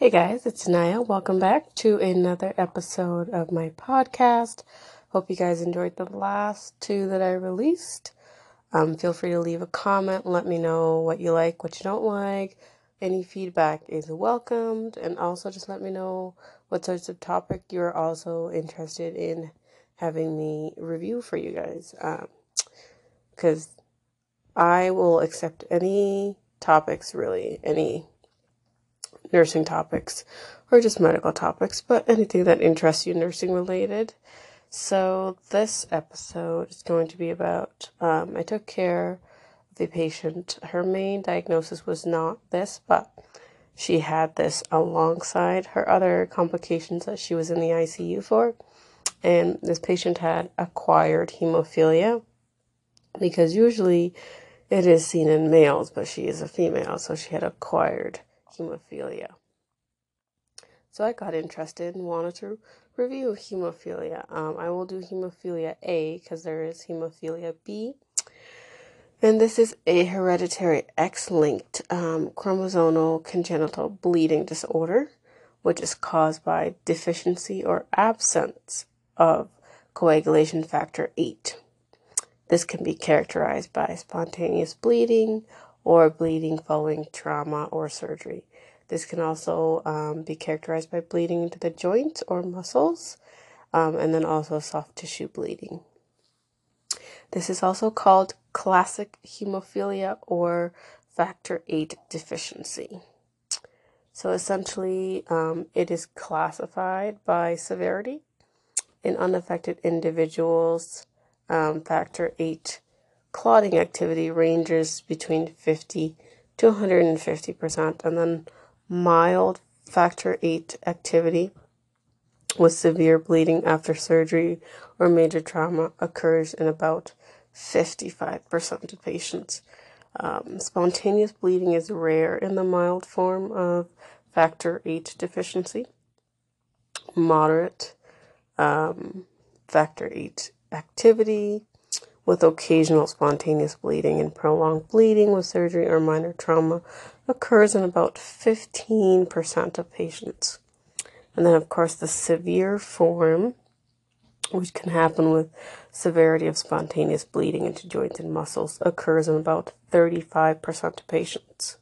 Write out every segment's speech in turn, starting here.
Hey guys, it's Naya. Welcome back to another episode of my podcast. Hope you guys enjoyed the last two that I released. Um, feel free to leave a comment. Let me know what you like, what you don't like. Any feedback is welcomed. And also just let me know what sorts of topic you're also interested in having me review for you guys. Because um, I will accept any topics, really, any nursing topics or just medical topics, but anything that interests you nursing related. So, this episode is going to be about um, I took care of a patient. Her main diagnosis was not this, but she had this alongside her other complications that she was in the ICU for. And this patient had acquired hemophilia because usually it is seen in males, but she is a female, so she had acquired hemophilia. So I got interested and wanted to review hemophilia. Um, I will do hemophilia A because there is hemophilia B. And this is a hereditary X linked um, chromosomal congenital bleeding disorder, which is caused by deficiency or absence of coagulation factor 8. This can be characterized by spontaneous bleeding or bleeding following trauma or surgery. This can also um, be characterized by bleeding into the joints or muscles, um, and then also soft tissue bleeding. This is also called classic hemophilia or factor 8 deficiency. So essentially, um, it is classified by severity. In unaffected individuals, um, factor 8 clotting activity ranges between 50 to 150%, and then mild factor 8 activity with severe bleeding after surgery or major trauma occurs in about 55% of patients. Um, spontaneous bleeding is rare in the mild form of factor 8 deficiency. Moderate um, factor 8 activity with occasional spontaneous bleeding and prolonged bleeding with surgery or minor trauma occurs in about 15% of patients. And then, of course, the severe form, which can happen with severity of spontaneous bleeding into joints and muscles, occurs in about 35% of patients.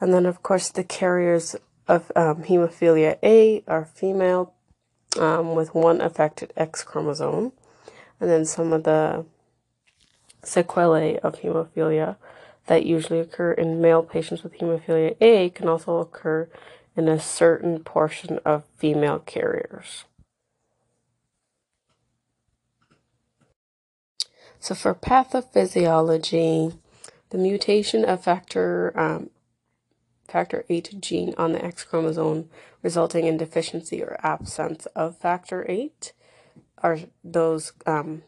And then, of course, the carriers of um, hemophilia A are female um, with one affected X chromosome. And then some of the sequelae of hemophilia that usually occur in male patients with hemophilia A can also occur in a certain portion of female carriers. So, for pathophysiology, the mutation of factor um, factor 8 gene on the X chromosome resulting in deficiency or absence of factor 8 are those um,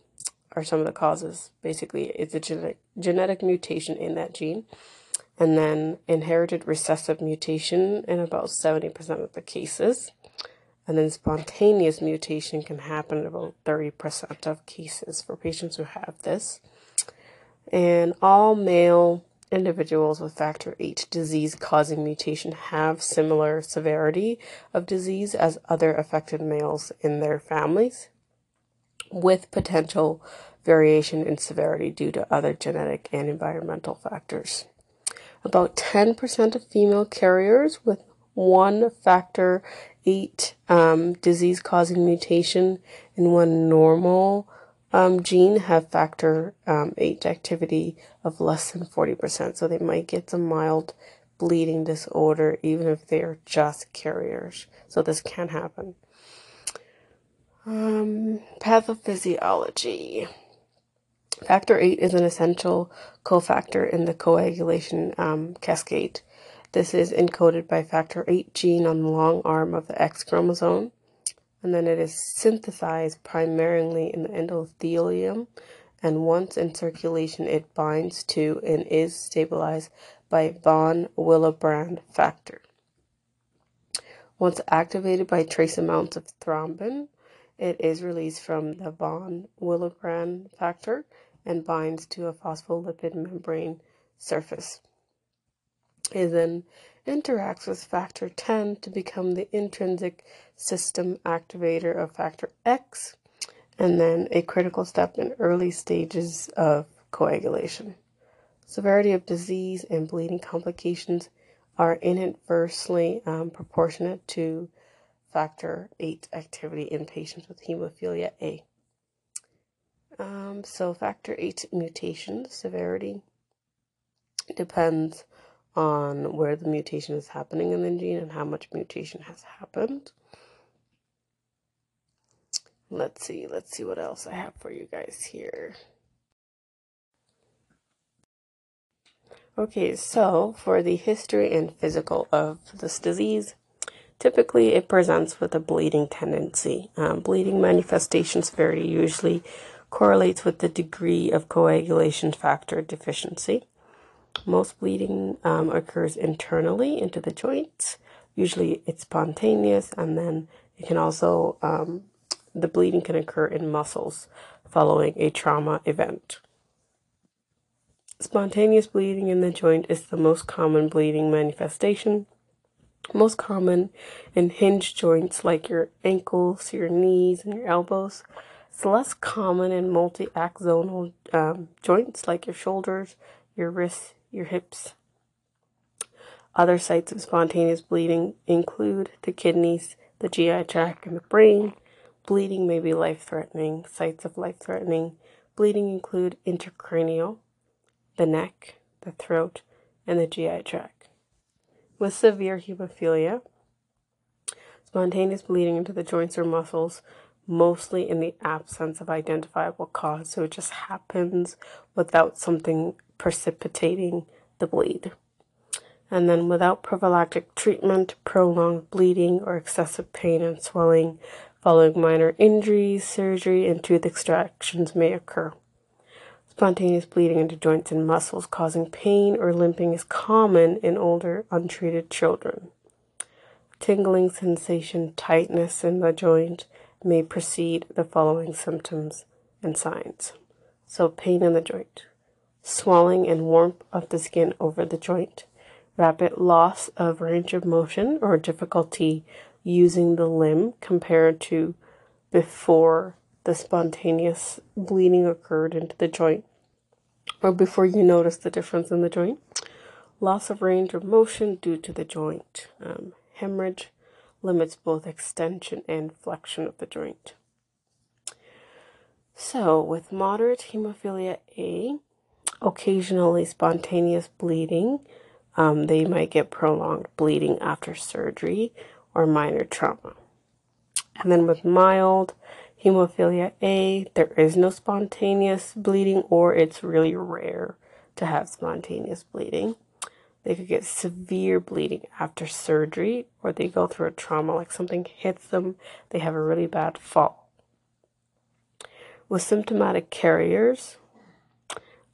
are some of the causes. Basically, it's a genetic genetic mutation in that gene, and then inherited recessive mutation in about 70% of the cases. And then spontaneous mutation can happen in about 30% of cases for patients who have this. And all male individuals with factor 8 disease causing mutation have similar severity of disease as other affected males in their families with potential variation in severity due to other genetic and environmental factors. About 10% of female carriers with one factor 8 um, disease causing mutation in one normal um, gene have factor um, 8 activity of less than 40%. So they might get some mild bleeding disorder even if they are just carriers. So this can happen. Um, pathophysiology. Factor 8 is an essential cofactor in the coagulation um, cascade. This is encoded by factor 8 gene on the long arm of the X chromosome, and then it is synthesized primarily in the endothelium, and once in circulation, it binds to and is stabilized by von Willebrand factor. Once activated by trace amounts of thrombin, it is released from the von Willebrand factor and binds to a phospholipid membrane surface. It then interacts with factor 10 to become the intrinsic system activator of factor X, and then a critical step in early stages of coagulation. Severity of disease and bleeding complications are inversely um, proportionate to factor 8 activity in patients with hemophilia A. Um, so, factor 8 mutation severity depends on where the mutation is happening in the gene and how much mutation has happened. Let's see, let's see what else I have for you guys here. Okay, so for the history and physical of this disease, typically it presents with a bleeding tendency. Um, bleeding manifestations very usually correlates with the degree of coagulation factor deficiency. Most bleeding um, occurs internally into the joints. Usually it's spontaneous, and then it can also, um, the bleeding can occur in muscles following a trauma event. Spontaneous bleeding in the joint is the most common bleeding manifestation. Most common in hinge joints like your ankles, your knees, and your elbows. It's less common in multi axonal um, joints like your shoulders, your wrists, your hips. Other sites of spontaneous bleeding include the kidneys, the GI tract, and the brain. Bleeding may be life threatening. Sites of life threatening bleeding include intracranial, the neck, the throat, and the GI tract. With severe hemophilia, spontaneous bleeding into the joints or muscles, mostly in the absence of identifiable cause, so it just happens without something precipitating the bleed. And then, without prophylactic treatment, prolonged bleeding or excessive pain and swelling following minor injuries, surgery, and tooth extractions may occur. Spontaneous bleeding into joints and muscles causing pain or limping is common in older, untreated children. Tingling sensation, tightness in the joint may precede the following symptoms and signs. So, pain in the joint, swelling and warmth of the skin over the joint, rapid loss of range of motion or difficulty using the limb compared to before the spontaneous bleeding occurred into the joint or before you notice the difference in the joint. Loss of range of motion due to the joint. Um, hemorrhage limits both extension and flexion of the joint. So, with moderate hemophilia A, occasionally spontaneous bleeding. Um, they might get prolonged bleeding after surgery or minor trauma. And then with mild hemophilia A, there is no spontaneous bleeding, or it's really rare to have spontaneous bleeding. They could get severe bleeding after surgery, or they go through a trauma, like something hits them, they have a really bad fall. With symptomatic carriers,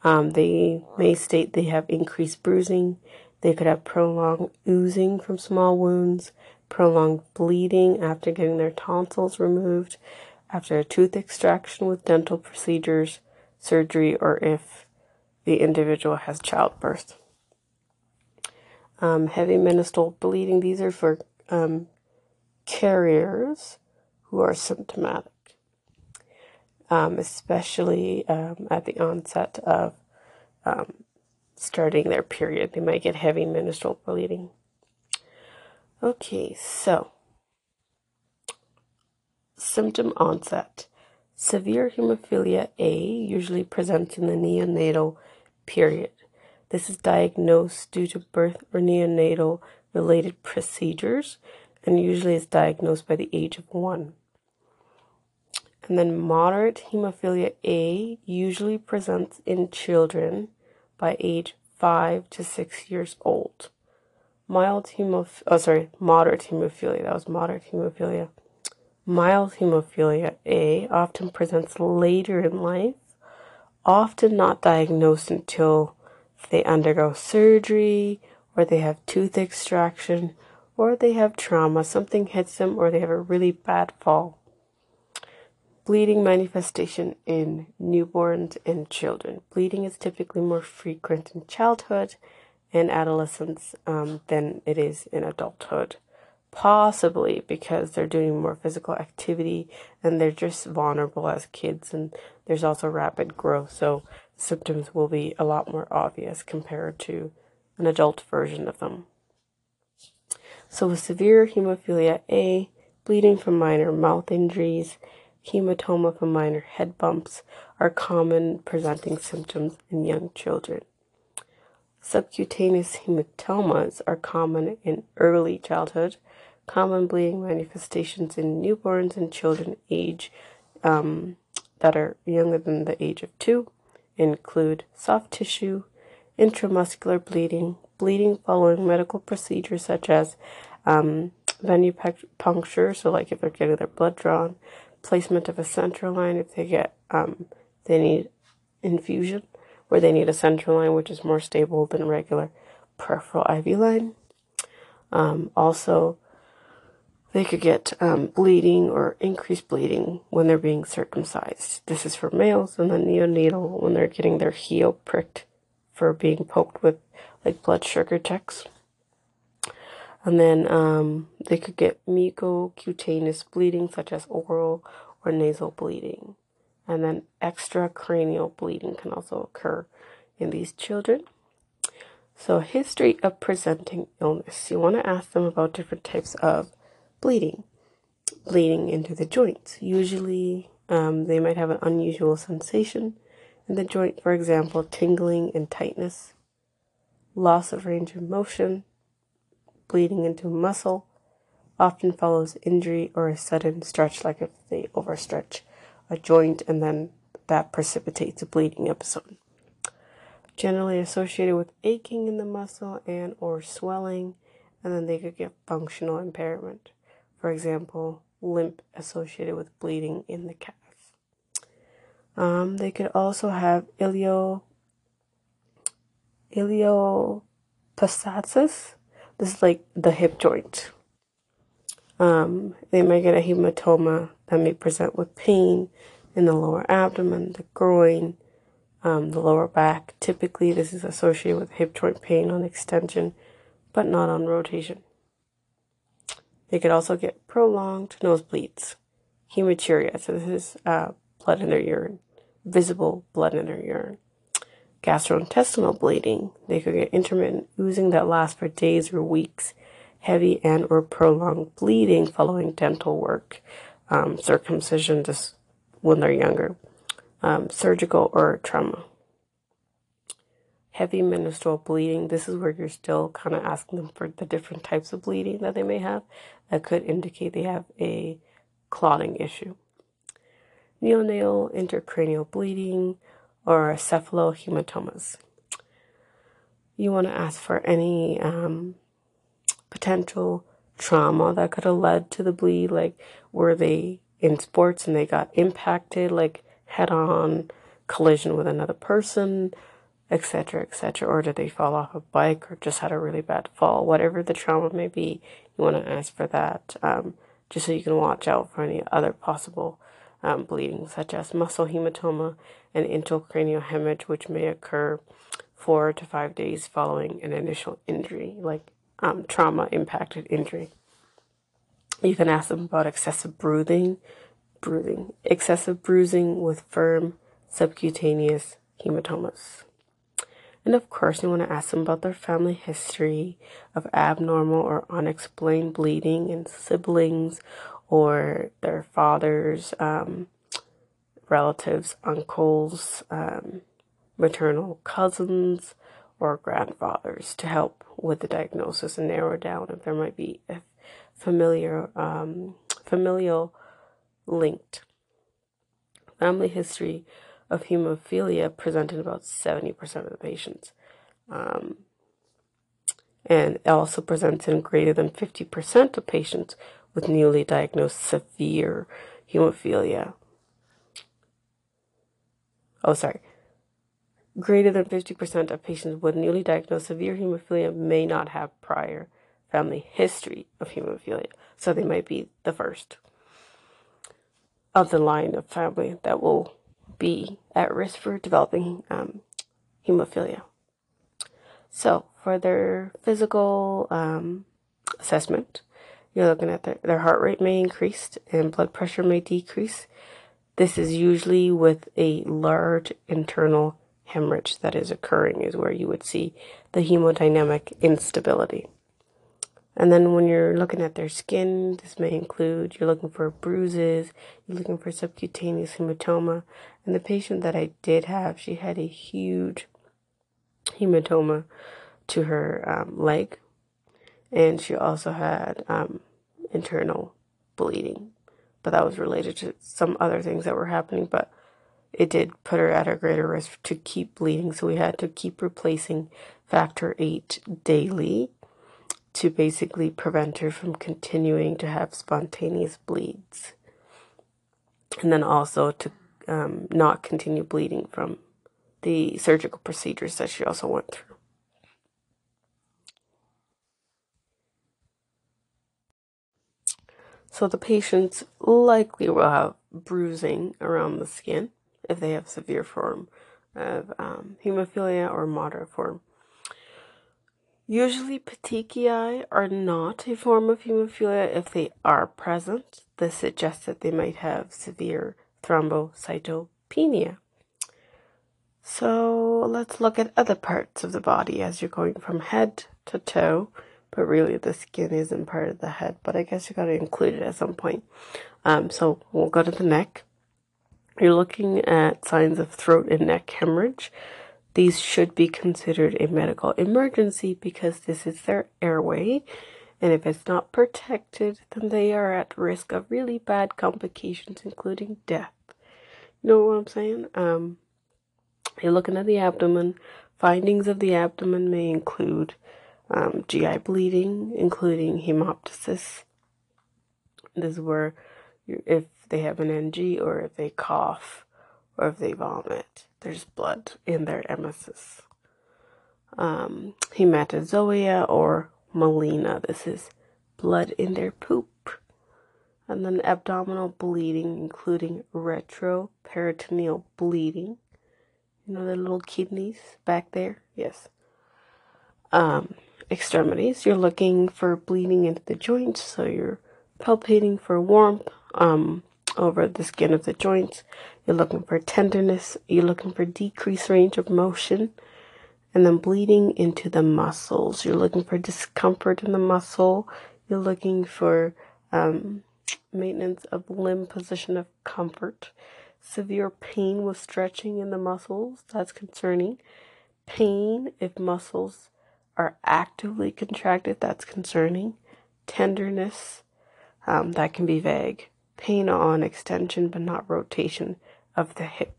um, they may state they have increased bruising. They could have prolonged oozing from small wounds, prolonged bleeding after getting their tonsils removed, after a tooth extraction with dental procedures, surgery, or if the individual has childbirth. Um, heavy menstrual bleeding, these are for um, carriers who are symptomatic um, especially um, at the onset of um, starting their period. They might get heavy menstrual bleeding. Okay, so symptom onset. Severe hemophilia A usually presents in the neonatal period. This is diagnosed due to birth or neonatal related procedures and usually is diagnosed by the age of one. And then moderate hemophilia A usually presents in children by age 5 to 6 years old. Mild hemophilia, oh sorry, moderate hemophilia, that was moderate hemophilia. Mild hemophilia A often presents later in life, often not diagnosed until they undergo surgery or they have tooth extraction or they have trauma, something hits them or they have a really bad fall. Bleeding manifestation in newborns and children. Bleeding is typically more frequent in childhood and adolescence um, than it is in adulthood. Possibly because they're doing more physical activity and they're just vulnerable as kids, and there's also rapid growth, so symptoms will be a lot more obvious compared to an adult version of them. So, with severe hemophilia A, bleeding from minor mouth injuries, hematoma from minor head bumps are common presenting symptoms in young children. Subcutaneous hematomas are common in early childhood. Common bleeding manifestations in newborns and children age um, that are younger than the age of two include soft tissue, intramuscular bleeding, bleeding following medical procedures such as um, venipuncture, so like if they're getting their blood drawn, placement of a central line if they get um, they need infusion, where they need a central line which is more stable than regular peripheral IV line. Um, also, they could get um, bleeding or increased bleeding when they're being circumcised. This is for males, and then neonatal when they're getting their heel pricked for being poked with like blood sugar checks. And then um, they could get mucocutaneous bleeding, such as oral or nasal bleeding. And then extracranial bleeding can also occur in these children. So, history of presenting illness. You want to ask them about different types of bleeding, bleeding into the joints. Usually, um, they might have an unusual sensation in the joint, for example, tingling and tightness, loss of range of motion, bleeding into muscle often follows injury or a sudden stretch, like if they overstretch a joint and then that precipitates a bleeding episode. Generally associated with aching in the muscle and or swelling, and then they could get functional impairment. For example, limp associated with bleeding in the calf. Um, they could also have ilio iliopsoas, this is like the hip joint. Um, they may get a hematoma that may present with pain in the lower abdomen, the groin, um, the lower back. Typically, this is associated with hip joint pain on extension, but not on rotation. They could also get prolonged nosebleeds, hematuria. So this is uh, blood in their urine, visible blood in their urine gastrointestinal bleeding. They could get intermittent oozing that lasts for days or weeks, heavy and or prolonged bleeding following dental work, um, circumcision just when they're younger, um, surgical or trauma. Heavy menstrual bleeding. This is where you're still kind of asking them for the different types of bleeding that they may have that could indicate they have a clotting issue. Neonatal intracranial bleeding, or cephalohematomas. You want to ask for any um, potential trauma that could have led to the bleed, like were they in sports and they got impacted, like head on collision with another person, etc., etc., or did they fall off a bike or just had a really bad fall? Whatever the trauma may be, you want to ask for that, um, just so you can watch out for any other possible um, bleeding, such as muscle hematoma and intracranial hemorrhage, which may occur four to five days following an initial injury, like um, trauma impacted injury. You can ask them about excessive bruising, bruising, excessive bruising with firm subcutaneous hematomas. And of course, you want to ask them about their family history of abnormal or unexplained bleeding in siblings or their father's um, relatives, uncles, um, maternal cousins, or grandfathers to help with the diagnosis and narrow down if there might be a familiar um, familial linked family history of hemophilia presented about 70% of the patients. Um, and it also presents in greater than 50% of patients with newly diagnosed severe hemophilia. Oh, sorry. Greater than 50% of patients with newly diagnosed severe hemophilia may not have prior family history of hemophilia. So they might be the first of the line of family that will be at risk for developing um, hemophilia. So, for their physical um, assessment, you're looking at their, their heart rate may increase and blood pressure may decrease. This is usually with a large internal hemorrhage that is occurring, is where you would see the hemodynamic instability. And then when you're looking at their skin, this may include you're looking for bruises, you're looking for subcutaneous hematoma. And the patient that I did have, she had a huge hematoma to her um, leg, and she also had um, internal bleeding, but that was related to some other things that were happening. But it did put her at a greater risk to keep bleeding, so we had to keep replacing factor eight daily to basically prevent her from continuing to have spontaneous bleeds. And then also to um, not continue bleeding from the surgical procedures that she also went through. So the patients likely will have bruising around the skin if they have severe form of um, hemophilia or moderate form Usually, petechiae are not a form of hemophilia. If they are present, this suggests that they might have severe thrombocytopenia. So let's look at other parts of the body as you're going from head to toe. But really, the skin isn't part of the head, but I guess you got to include it at some point. Um, so we'll go to the neck. You're looking at signs of throat and neck hemorrhage. These should be considered a medical emergency because this is their airway. And if it's not protected, then they are at risk of really bad complications, including death. You know what I'm saying? Um, you're looking at the abdomen. Findings of the abdomen may include um, GI bleeding, including hemoptysis. This is where, if they have an NG or if they cough or if they vomit there's blood in their emesis. Um, hematochezia or melena, this is blood in their poop. And then abdominal bleeding, including retroperitoneal bleeding. You know the little kidneys back there? Yes. Um, extremities, you're looking for bleeding into the joints, so you're palpating for warmth. Um, over the skin of the joints. You're looking for tenderness. You're looking for decreased range of motion. And then bleeding into the muscles. You're looking for discomfort in the muscle. You're looking for um, maintenance of limb position of comfort. Severe pain with stretching in the muscles. That's concerning. Pain if muscles are actively contracted. That's concerning. Tenderness. Um, that can be vague pain on extension but not rotation of the hip.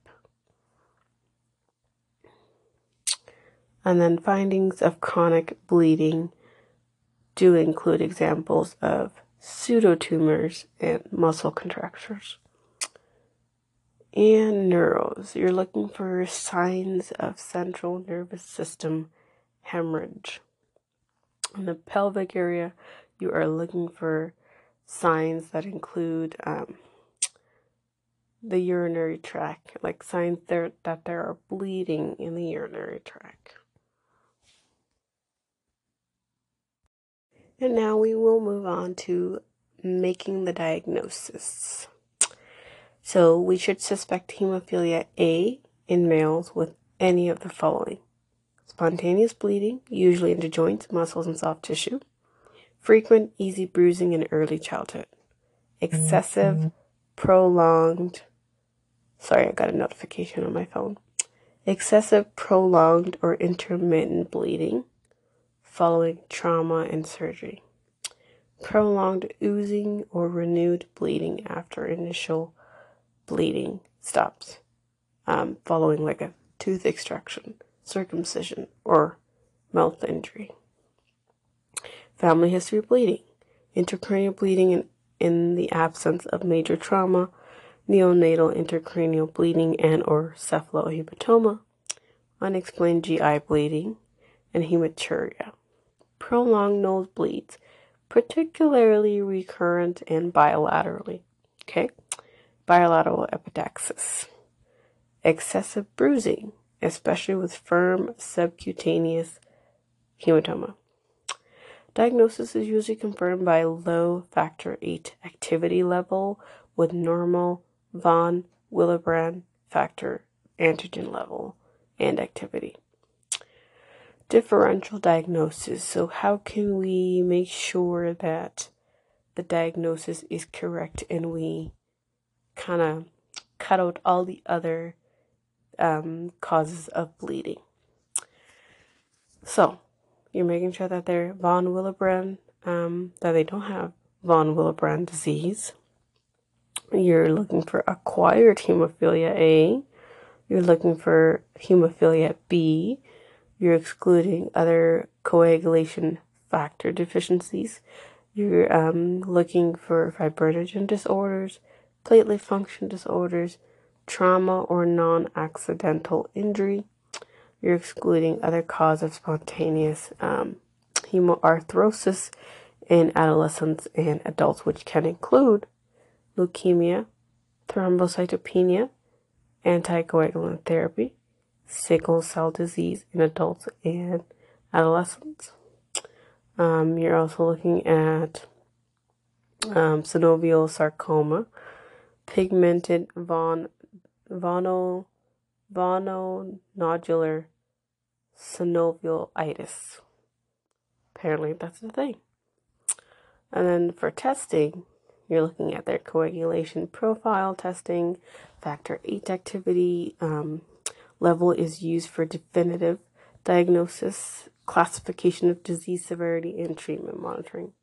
And then findings of chronic bleeding do include examples of pseudotumors and muscle contractures. And neuros, you're looking for signs of central nervous system hemorrhage. In the pelvic area, you are looking for signs that include um, the urinary tract, like signs there that there are bleeding in the urinary tract. And now we will move on to making the diagnosis. So we should suspect hemophilia A in males with any of the following spontaneous bleeding, usually into joints, muscles, and soft tissue frequent easy bruising in early childhood, excessive, mm-hmm. prolonged, sorry, I got a notification on my phone, excessive, prolonged, or intermittent bleeding following trauma and surgery, prolonged oozing or renewed bleeding after initial bleeding stops, um, following like a tooth extraction, circumcision, or mouth injury. Family history of bleeding, intracranial bleeding in, in the absence of major trauma, neonatal intracranial bleeding and or cephalohematoma, unexplained GI bleeding, and hematuria. Prolonged nosebleeds, particularly recurrent and bilaterally. Okay? Bilateral epistaxis. Excessive bruising, especially with firm subcutaneous hematoma. Diagnosis is usually confirmed by low factor VIII activity level with normal von Willebrand factor antigen level and activity. Differential diagnosis. So, how can we make sure that the diagnosis is correct and we kind of cut out all the other um, causes of bleeding? So, you're making sure that they're von Willebrand, um, that they don't have von Willebrand disease. You're looking for acquired hemophilia A. You're looking for hemophilia B. You're excluding other coagulation factor deficiencies. You're um, looking for fibrinogen disorders, platelet function disorders, trauma or non accidental injury. You're excluding other cause of spontaneous um, hemoarthrosis in adolescents and adults, which can include leukemia, thrombocytopenia, anticoagulant therapy, sickle cell disease in adults and adolescents. Um, you're also looking at um, synovial sarcoma, pigmented von, vono, vononodular synovialitis. Apparently, that's the thing. And then for testing, you're looking at their coagulation profile testing, factor VIII activity um, level is used for definitive diagnosis, classification of disease severity, and treatment monitoring.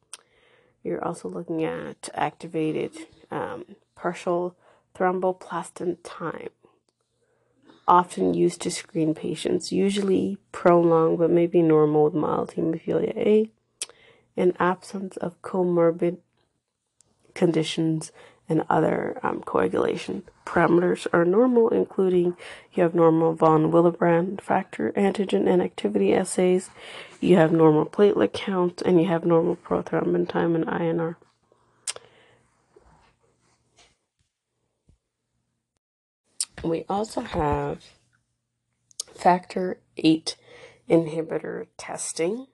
You're also looking at activated um, partial thromboplastin time, often used to screen patients, usually prolonged but maybe normal with mild hemophilia A, and absence of comorbid conditions and other um, coagulation parameters are normal, including you have normal von Willebrand factor antigen and activity assays, you have normal platelet counts, and you have normal prothrombin time and INR. We also have factor VIII inhibitor testing.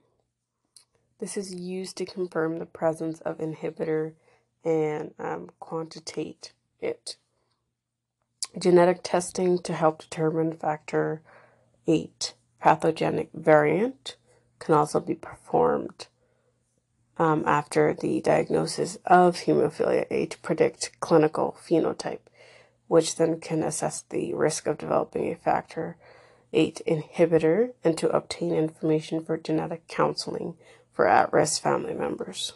This is used to confirm the presence of inhibitor and um, quantitate it. Genetic testing to help determine factor VIII pathogenic variant can also be performed um, after the diagnosis of hemophilia A to predict clinical phenotype, which then can assess the risk of developing a factor VIII inhibitor and to obtain information for genetic counseling for at risk family members.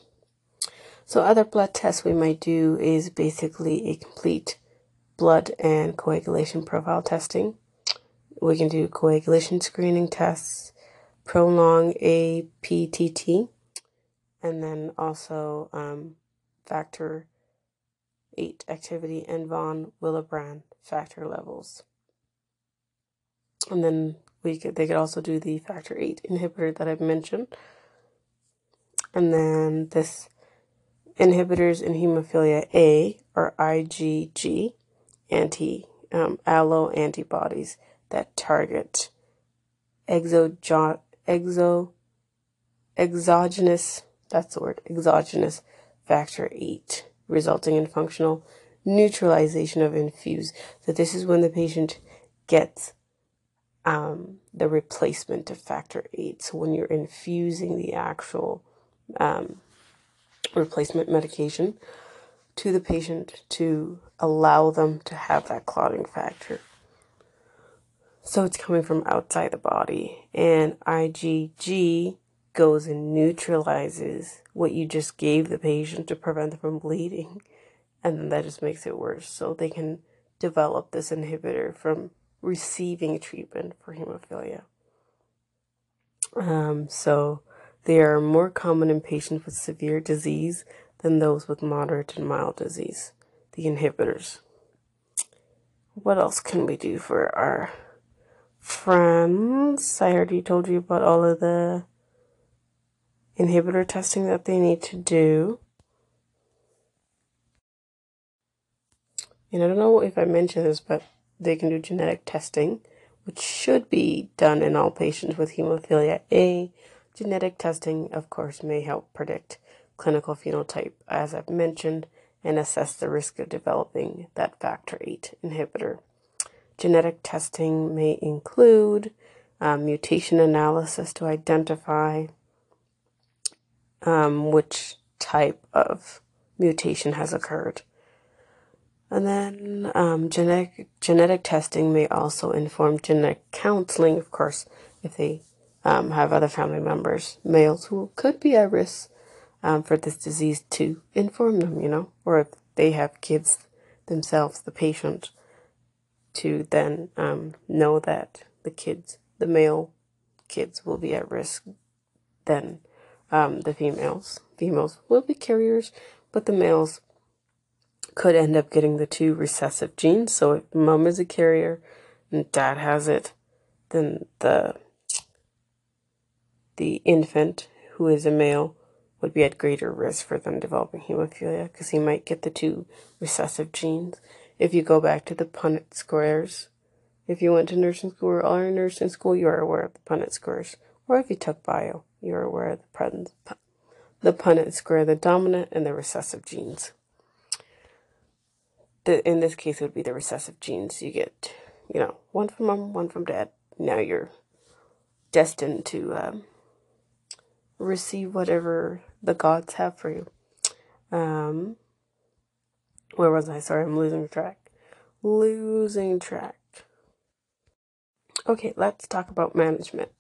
So other blood tests we might do is basically a complete blood and coagulation profile testing. We can do coagulation screening tests, prolong APTT, and then also um, factor 8 activity and von Willebrand factor levels. And then we could, they could also do the factor 8 inhibitor that I've mentioned. And then this inhibitors in hemophilia A or IgG anti um, allo antibodies that target exo, exo exogenous that's the word exogenous factor 8 resulting in functional neutralization of infuse. So this is when the patient gets um, the replacement of factor 8 so when you're infusing the actual um, replacement medication to the patient to allow them to have that clotting factor. So it's coming from outside the body, and IgG goes and neutralizes what you just gave the patient to prevent them from bleeding, and then that just makes it worse. So they can develop this inhibitor from receiving treatment for hemophilia. Um, so they are more common in patients with severe disease than those with moderate and mild disease, the inhibitors. What else can we do for our friends? I already told you about all of the inhibitor testing that they need to do. And I don't know if I mentioned this, but they can do genetic testing, which should be done in all patients with hemophilia A, Genetic testing, of course, may help predict clinical phenotype, as I've mentioned, and assess the risk of developing that factor VIII inhibitor. Genetic testing may include um, mutation analysis to identify um, which type of mutation has occurred. And then um, genetic genetic testing may also inform genetic counseling, of course, if they um, have other family members, males who could be at risk um, for this disease, to inform them, you know, or if they have kids themselves, the patient, to then um, know that the kids, the male kids, will be at risk. Then um, the females, females will be carriers, but the males could end up getting the two recessive genes. So if mom is a carrier and dad has it, then the the infant who is a male would be at greater risk for them developing hemophilia because he might get the two recessive genes. If you go back to the Punnett squares, if you went to nursing school or are in nursing school, you are aware of the Punnett squares. Or if you took bio, you're aware of the, the Punnett square, the dominant and the recessive genes the, in this case, it would be the recessive genes. You get, you know, one from mom, one from dad. Now you're destined to um, receive whatever the gods have for you. Um, where was I? Sorry, I'm losing track. Losing track. Okay, let's talk about management.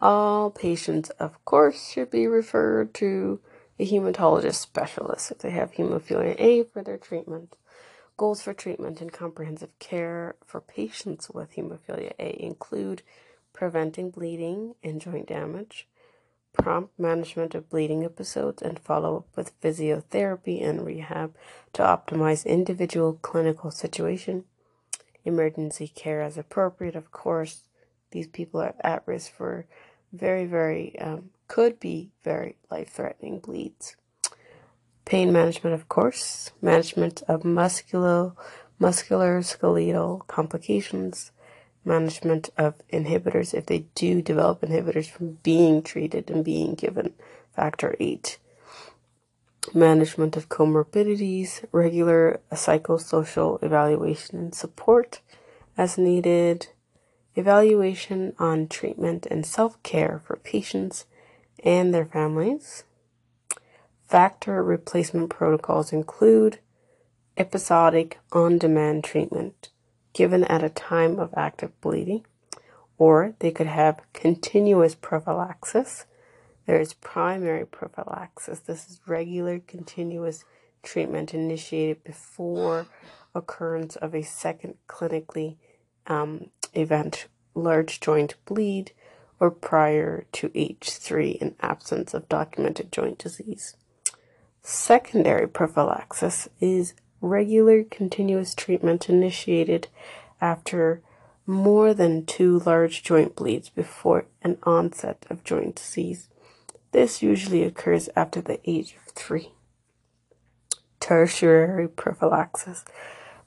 All patients, of course, should be referred to a hematologist specialist if they have hemophilia A for their treatment. Goals for treatment and comprehensive care for patients with hemophilia A include preventing bleeding and joint damage, prompt management of bleeding episodes, and follow up with physiotherapy and rehab to optimize individual clinical situation, emergency care as appropriate. Of course, these people are at risk for very, very um, could be very life threatening bleeds. Pain management, of course, management of musculo, muscular skeletal complications, management of inhibitors if they do develop inhibitors from being treated and being given factor VIII, management of comorbidities, regular psychosocial evaluation and support as needed, evaluation on treatment and self care for patients and their families. Factor replacement protocols include episodic on demand treatment given at a time of active bleeding, or they could have continuous prophylaxis. There is primary prophylaxis. This is regular, continuous treatment initiated before occurrence of a second clinically um, event, large joint bleed, or prior to H3 in absence of documented joint disease. Secondary prophylaxis is regular continuous treatment initiated after more than two large joint bleeds before an onset of joint disease. This usually occurs after the age of three. Tertiary prophylaxis.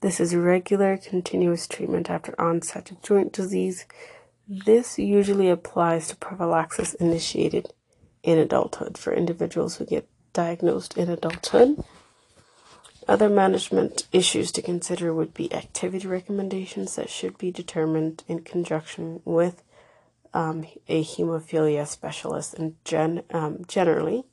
This is regular continuous treatment after onset of joint disease this usually applies to prophylaxis initiated in adulthood for individuals who get diagnosed in adulthood. Other management issues to consider would be activity recommendations that should be determined in conjunction with um, a hemophilia specialist and gen, um, generally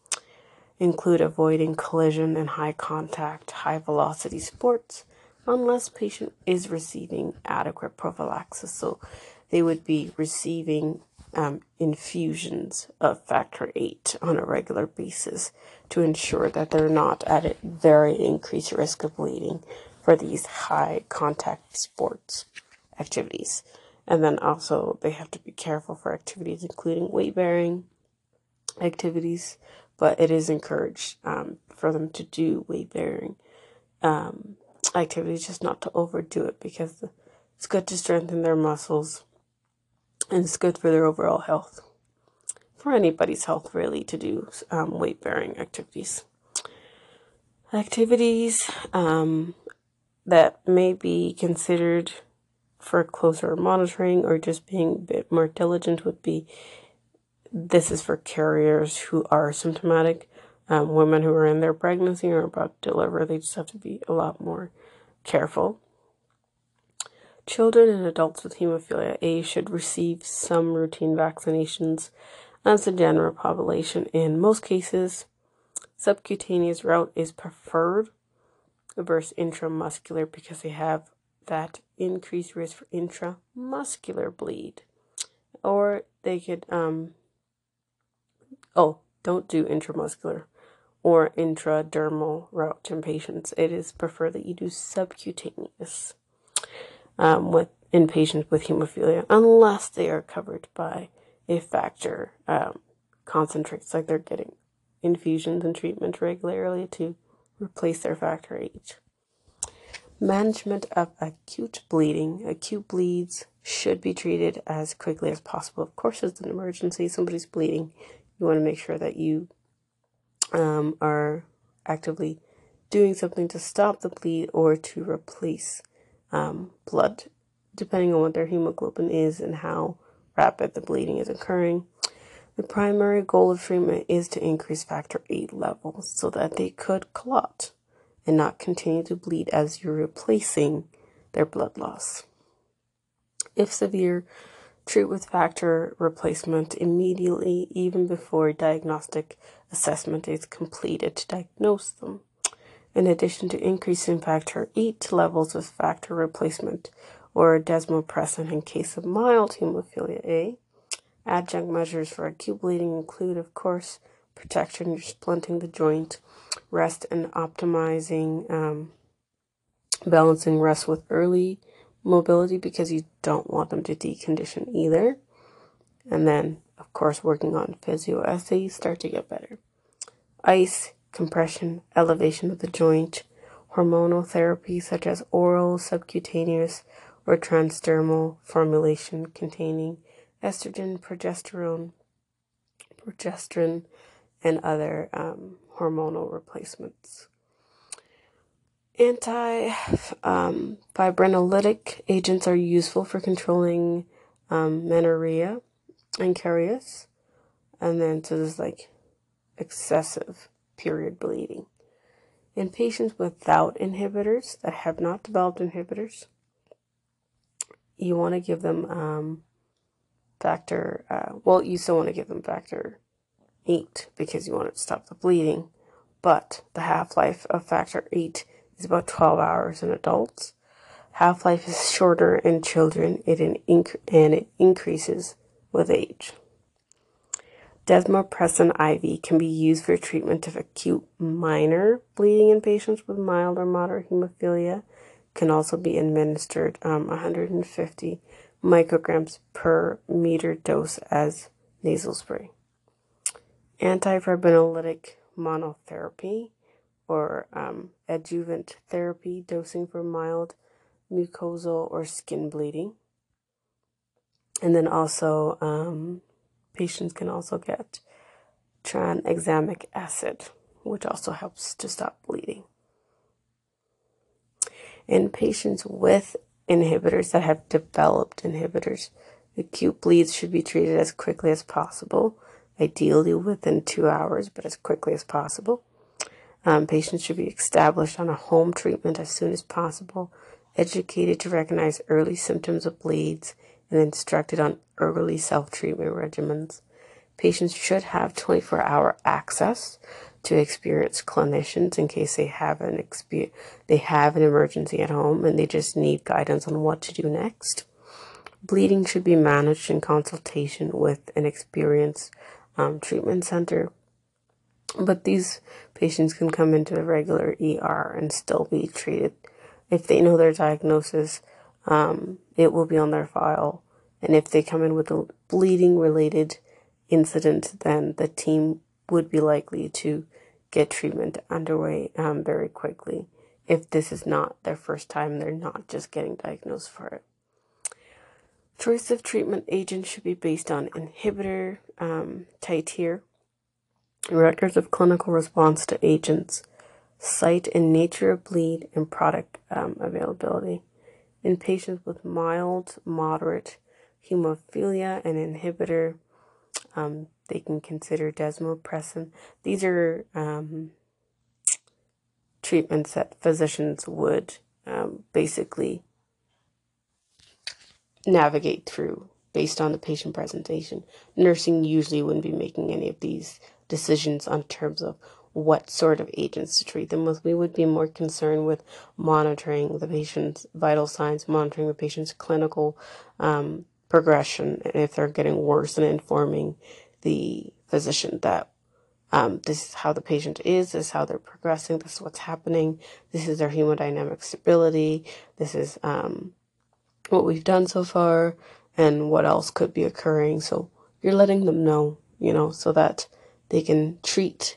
include avoiding collision and high contact, high velocity sports unless patient is receiving adequate prophylaxis. So they would be receiving um, infusions of factor eight on a regular basis to ensure that they're not at a very increased risk of bleeding for these high contact sports activities. And then also, they have to be careful for activities including weight bearing activities, but it is encouraged um, for them to do weight bearing um, activities, just not to overdo it because it's good to strengthen their muscles and it's good for their overall health. For anybody's health, really, to do um, weight bearing activities. Activities um, that may be considered for closer monitoring or just being a bit more diligent would be this is for carriers who are symptomatic. Um, women who are in their pregnancy or about to deliver, they just have to be a lot more careful. Children and adults with hemophilia A should receive some routine vaccinations as the general population. In most cases, subcutaneous route is preferred versus intramuscular because they have that increased risk for intramuscular bleed. Or they could, um, oh, don't do intramuscular or intradermal route in patients. It is preferred that you do subcutaneous um, with in patients with hemophilia, unless they are covered by a factor um, concentrates, like they're getting infusions and treatment regularly to replace their factor 8. Management of acute bleeding. Acute bleeds should be treated as quickly as possible. Of course, it's an emergency. Somebody's bleeding. You want to make sure that you um, are actively doing something to stop the bleed or to replace um, blood, depending on what their hemoglobin is and how rapid the bleeding is occurring. The primary goal of treatment is to increase factor VIII levels so that they could clot and not continue to bleed as you're replacing their blood loss. If severe, treat with factor replacement immediately, even before diagnostic assessment is completed to diagnose them. In addition to increasing factor VIII levels with factor replacement or desmopressin in case of mild hemophilia A, Adjunct measures for acute bleeding include, of course, protection, splinting the joint, rest, and optimizing, um, balancing rest with early mobility because you don't want them to decondition either. And then, of course, working on physio as they start to get better. Ice, compression, elevation of the joint, hormonal therapy such as oral, subcutaneous, or transdermal formulation containing estrogen, progesterone, progesterone, and other um, hormonal replacements. Anti um, fibrinolytic agents are useful for controlling um, menorrhea and carious, and then so there's like excessive period bleeding. In patients without inhibitors that have not developed inhibitors, you want to give them um, factor, uh, well, you still want to give them factor 8 because you want to stop the bleeding. But the half life of factor 8 is about 12 hours in adults. Half life is shorter in children it inc- and it increases with age. Desmopressin IV can be used for treatment of acute minor bleeding in patients with mild or moderate hemophilia. Can also be administered um, 150 micrograms per meter dose as nasal spray. Antifibrinolytic monotherapy or um, adjuvant therapy dosing for mild mucosal or skin bleeding. And then also, um, patients can also get tranexamic acid, which also helps to stop bleeding. In patients with inhibitors that have developed inhibitors. Acute bleeds should be treated as quickly as possible, ideally within two hours, but as quickly as possible. Um, patients should be established on a home treatment as soon as possible, educated to recognize early symptoms of bleeds, and instructed on early self treatment regimens. Patients should have 24 hour access to experienced clinicians in case they have an exper- they have an emergency at home and they just need guidance on what to do next. Bleeding should be managed in consultation with an experienced um, treatment center, but these patients can come into the regular ER and still be treated. If they know their diagnosis, um, it will be on their file. And if they come in with a bleeding related incident, then the team would be likely to get treatment underway um, very quickly if this is not their first time, they're not just getting diagnosed for it. Choice of treatment agent should be based on inhibitor um, titer, records of clinical response to agents, site and nature of bleed, and product um, availability. In patients with mild, moderate hemophilia, and inhibitor um, they can consider desmopressin. These are um, treatments that physicians would um, basically navigate through based on the patient presentation. Nursing usually wouldn't be making any of these decisions on terms of what sort of agents to treat them with. We would be more concerned with monitoring the patient's vital signs, monitoring the patient's clinical um, progression, and if they're getting worse, and informing the physician that um, this is how the patient is, this is how they're progressing, this is what's happening, this is their hemodynamic stability, this is um, what we've done so far, and what else could be occurring. So you're letting them know, you know, so that they can treat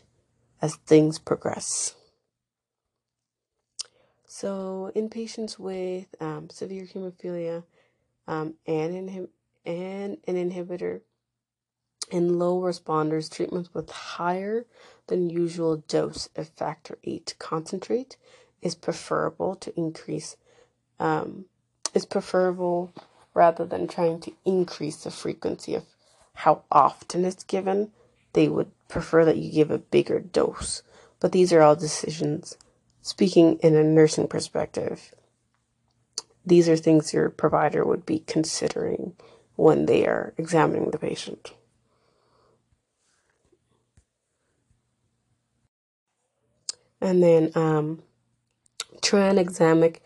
as things progress. So, in patients with um, severe hemophilia um, and, and an inhibitor, in low responders, treatments with higher than usual dose of factor VIII concentrate is preferable to increase, um, is preferable rather than trying to increase the frequency of how often it's given. They would prefer that you give a bigger dose. But these are all decisions. Speaking in a nursing perspective, these are things your provider would be considering when they are examining the patient. And then um, tranexamic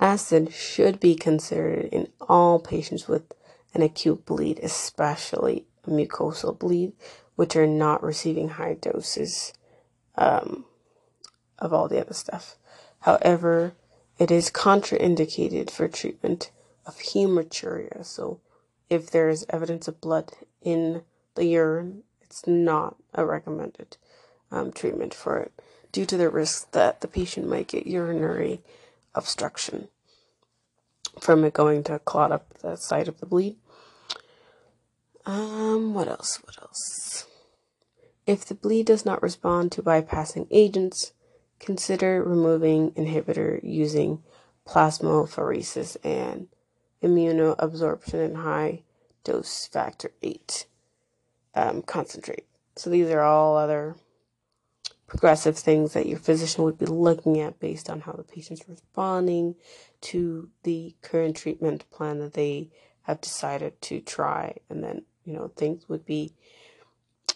acid should be considered in all patients with an acute bleed, especially a mucosal bleed, which are not receiving high doses um, of all the other stuff. However, it is contraindicated for treatment of hematuria. So, if there is evidence of blood in the urine, it's not a recommended um, treatment for it due to the risk that the patient might get urinary obstruction from it going to clot up the site of the bleed. Um, what else? What else? If the bleed does not respond to bypassing agents, consider removing inhibitor using plasmapheresis and immunoadsorption in high dose factor 8 um, concentrate. So these are all other progressive things that your physician would be looking at based on how the patient's responding to the current treatment plan that they have decided to try and then you know things would be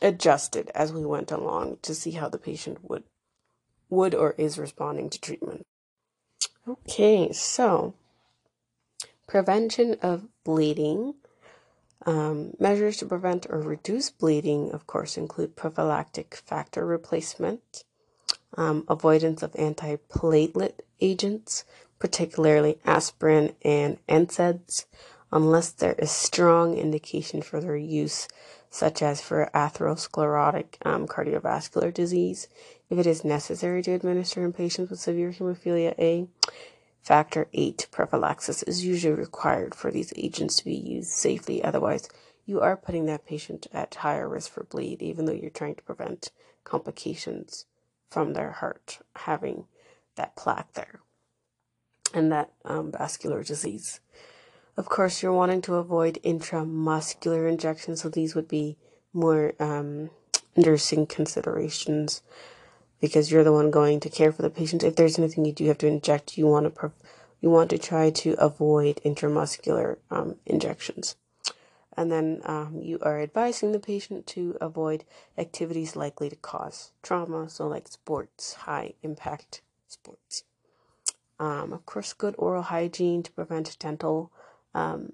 adjusted as we went along to see how the patient would would or is responding to treatment. Okay, so prevention of bleeding. Um, measures to prevent or reduce bleeding, of course, include prophylactic factor replacement, um, avoidance of antiplatelet agents, particularly aspirin and NSAIDs, unless there is strong indication for their use such as for atherosclerotic um, cardiovascular disease. If it is necessary to administer in patients with severe hemophilia A, factor VIII prophylaxis is usually required for these agents to be used safely. Otherwise, you are putting that patient at higher risk for bleed, even though you're trying to prevent complications from their heart having that plaque there and that um, vascular disease. Of course, you're wanting to avoid intramuscular injections, so these would be more um, nursing considerations because you're the one going to care for the patient. If there's anything you do have to inject, you want to you want to try to avoid intramuscular um, injections. And then um, you are advising the patient to avoid activities likely to cause trauma, so like sports, high impact sports. Um, of course, good oral hygiene to prevent dental um,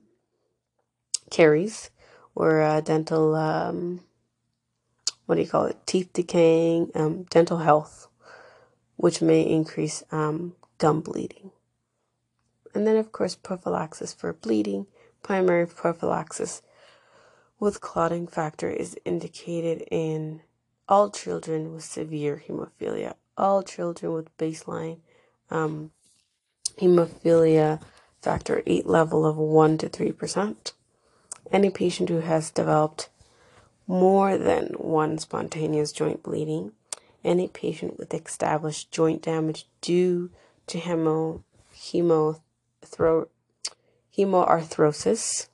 caries or uh, dental, um, what do you call it, teeth decaying, um, dental health, which may increase um, gum bleeding. And then, of course, prophylaxis for bleeding. Primary prophylaxis with clotting factor is indicated in all children with severe hemophilia, all children with baseline um, hemophilia factor VIII level of 1 to 3%. Any patient who has developed more than one spontaneous joint bleeding, any patient with established joint damage due to hemo, hemo, thro, hemoarthrosis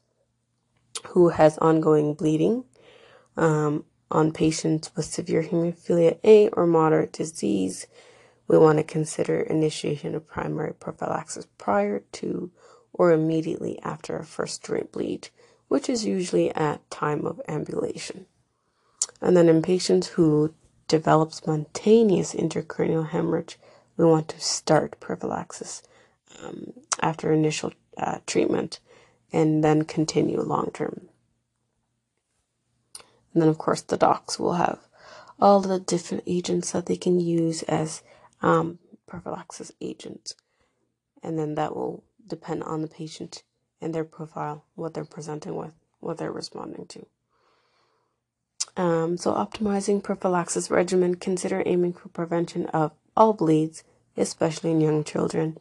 who has ongoing bleeding, um, On patients with severe hemophilia A or moderate disease, we want to consider initiation of primary prophylaxis prior to or immediately after a first joint bleed, which is usually at time of ambulation. And then in patients who develop spontaneous intracranial hemorrhage, we want to start prophylaxis um, after initial uh, treatment and then continue long term. And then, of course, the docs will have all the different agents that they can use as um, prophylaxis agents. And then that will depend on the patient and their profile, what they're presenting with, what they're responding to. Um, so, optimizing prophylaxis regimen, consider aiming for prevention of all bleeds, especially in young children.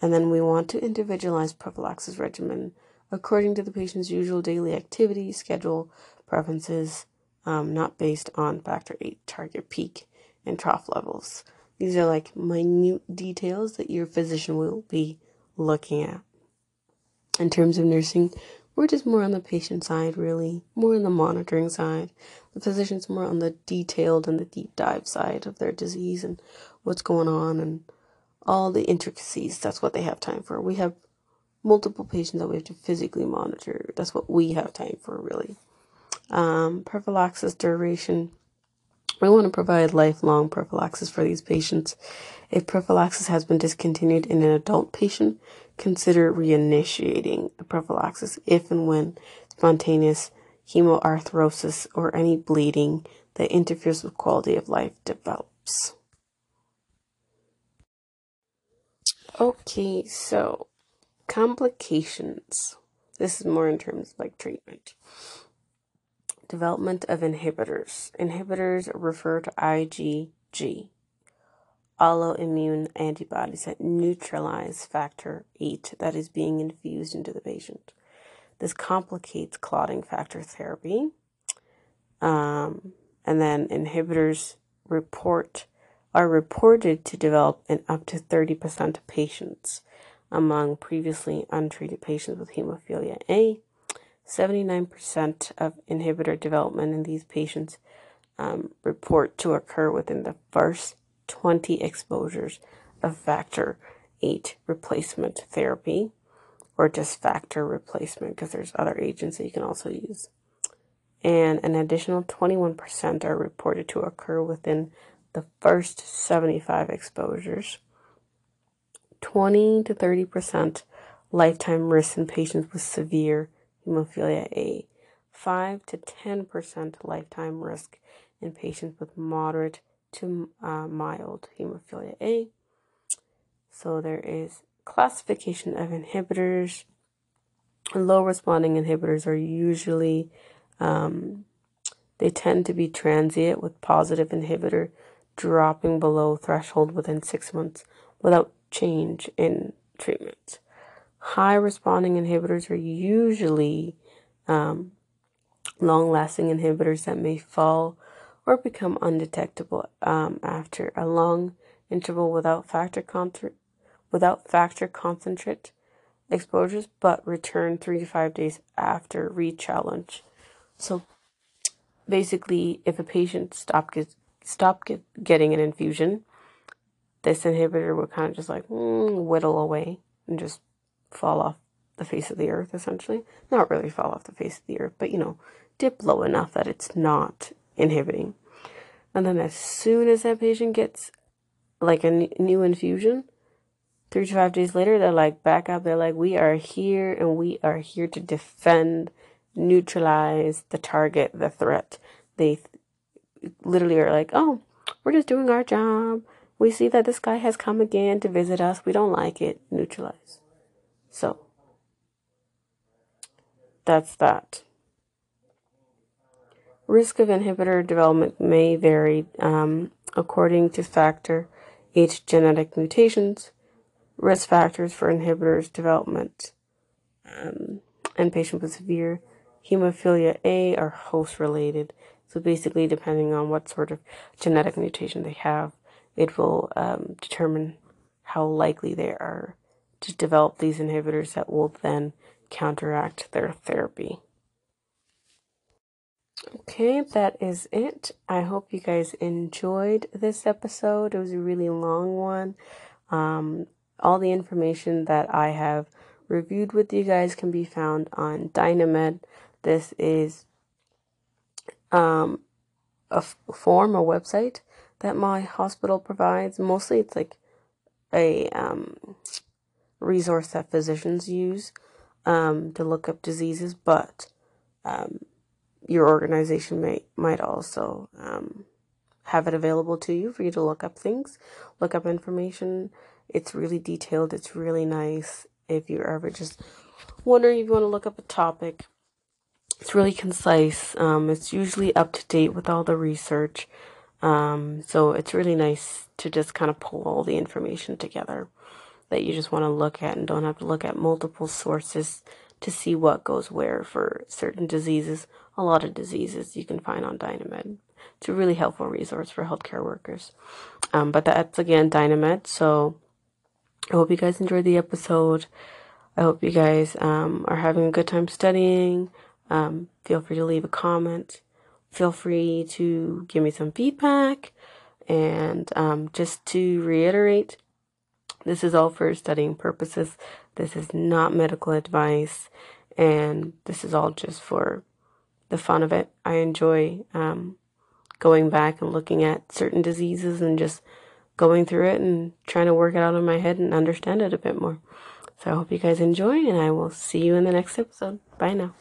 And then we want to individualize prophylaxis regimen according to the patient's usual daily activity, schedule, preferences, um, not based on factor VIII target peak and trough levels. These are like minute details that your physician will be looking at. In terms of nursing, we're just more on the patient side, really, more on the monitoring side. The physician's more on the detailed and the deep dive side of their disease and what's going on and all the intricacies. That's what they have time for. We have multiple patients that we have to physically monitor. That's what we have time for, really. Um, prophylaxis duration. We want to provide lifelong prophylaxis for these patients. If prophylaxis has been discontinued in an adult patient, consider reinitiating the prophylaxis if and when spontaneous hemoarthrosis or any bleeding that interferes with quality of life develops. Okay, so complications. This is more in terms of like treatment. Development of inhibitors. Inhibitors refer to IgG, autoimmune antibodies that neutralize factor VIII that is being infused into the patient. This complicates clotting factor therapy. Um, and then inhibitors report are reported to develop in up to 30% of patients among previously untreated patients with hemophilia A 79% of inhibitor development in these patients um, report to occur within the first 20 exposures of factor VIII replacement therapy or just factor replacement because there's other agents that you can also use. And an additional 21% are reported to occur within the first 75 exposures. 20 to 30% lifetime risk in patients with severe hemophilia A, 5 to 10% lifetime risk in patients with moderate to uh, mild hemophilia A. So there is classification of inhibitors. Low responding inhibitors are usually, um, they tend to be transient with positive inhibitor dropping below threshold within six months without change in treatment. High responding inhibitors are usually um, long lasting inhibitors that may fall or become undetectable um, after a long interval without factor contra- without factor concentrate exposures, but return three to five days after rechallenge. So basically, if a patient stop get, get, getting an infusion, this inhibitor would kind of just like mm, whittle away and just fall off the face of the earth, essentially. Not really fall off the face of the earth, but you know, dip low enough that it's not inhibiting. And then as soon as that patient gets like a new infusion, three to five days later, they're like back up. They're like, we are here and we are here to defend, neutralize the target, the threat. They literally are like, oh, we're just doing our job. We see that this guy has come again to visit us. We don't like it. Neutralize. So that's that. Risk of inhibitor development may vary um, according to factor VIII genetic mutations, risk factors for inhibitors development, um, and patients with severe hemophilia A are host related. So basically, depending on what sort of genetic mutation they have, it will um, determine how likely they are to develop these inhibitors that will then counteract their therapy. Okay, that is it. I hope you guys enjoyed this episode. It was a really long one. Um, all the information that I have reviewed with you guys can be found on Dynamed. This is um, a f- form, a website that my hospital provides. Mostly it's like a um, resource that physicians use um, to look up diseases, but um, your organization may might also um, have it available to you for you to look up things, look up information. It's really detailed. It's really nice. If you're ever just wondering if you want to look up a topic, it's really concise. Um, it's usually up to date with all the research. Um, so it's really nice to just kind of pull all the information together that you just want to look at and don't have to look at multiple sources to see what goes where for certain diseases. A lot of diseases you can find on Dynamed. It's a really helpful resource for healthcare workers. Um, but that's again Dynamed. So I hope you guys enjoyed the episode. I hope you guys um, are having a good time studying. Um, feel free to leave a comment. Feel free to give me some feedback. And um, just to reiterate, this is all for studying purposes. This is not medical advice. And this is all just for the fun of it. I enjoy um, going back and looking at certain diseases and just going through it and trying to work it out in my head and understand it a bit more. So I hope you guys enjoy, and I will see you in the next episode. Bye now.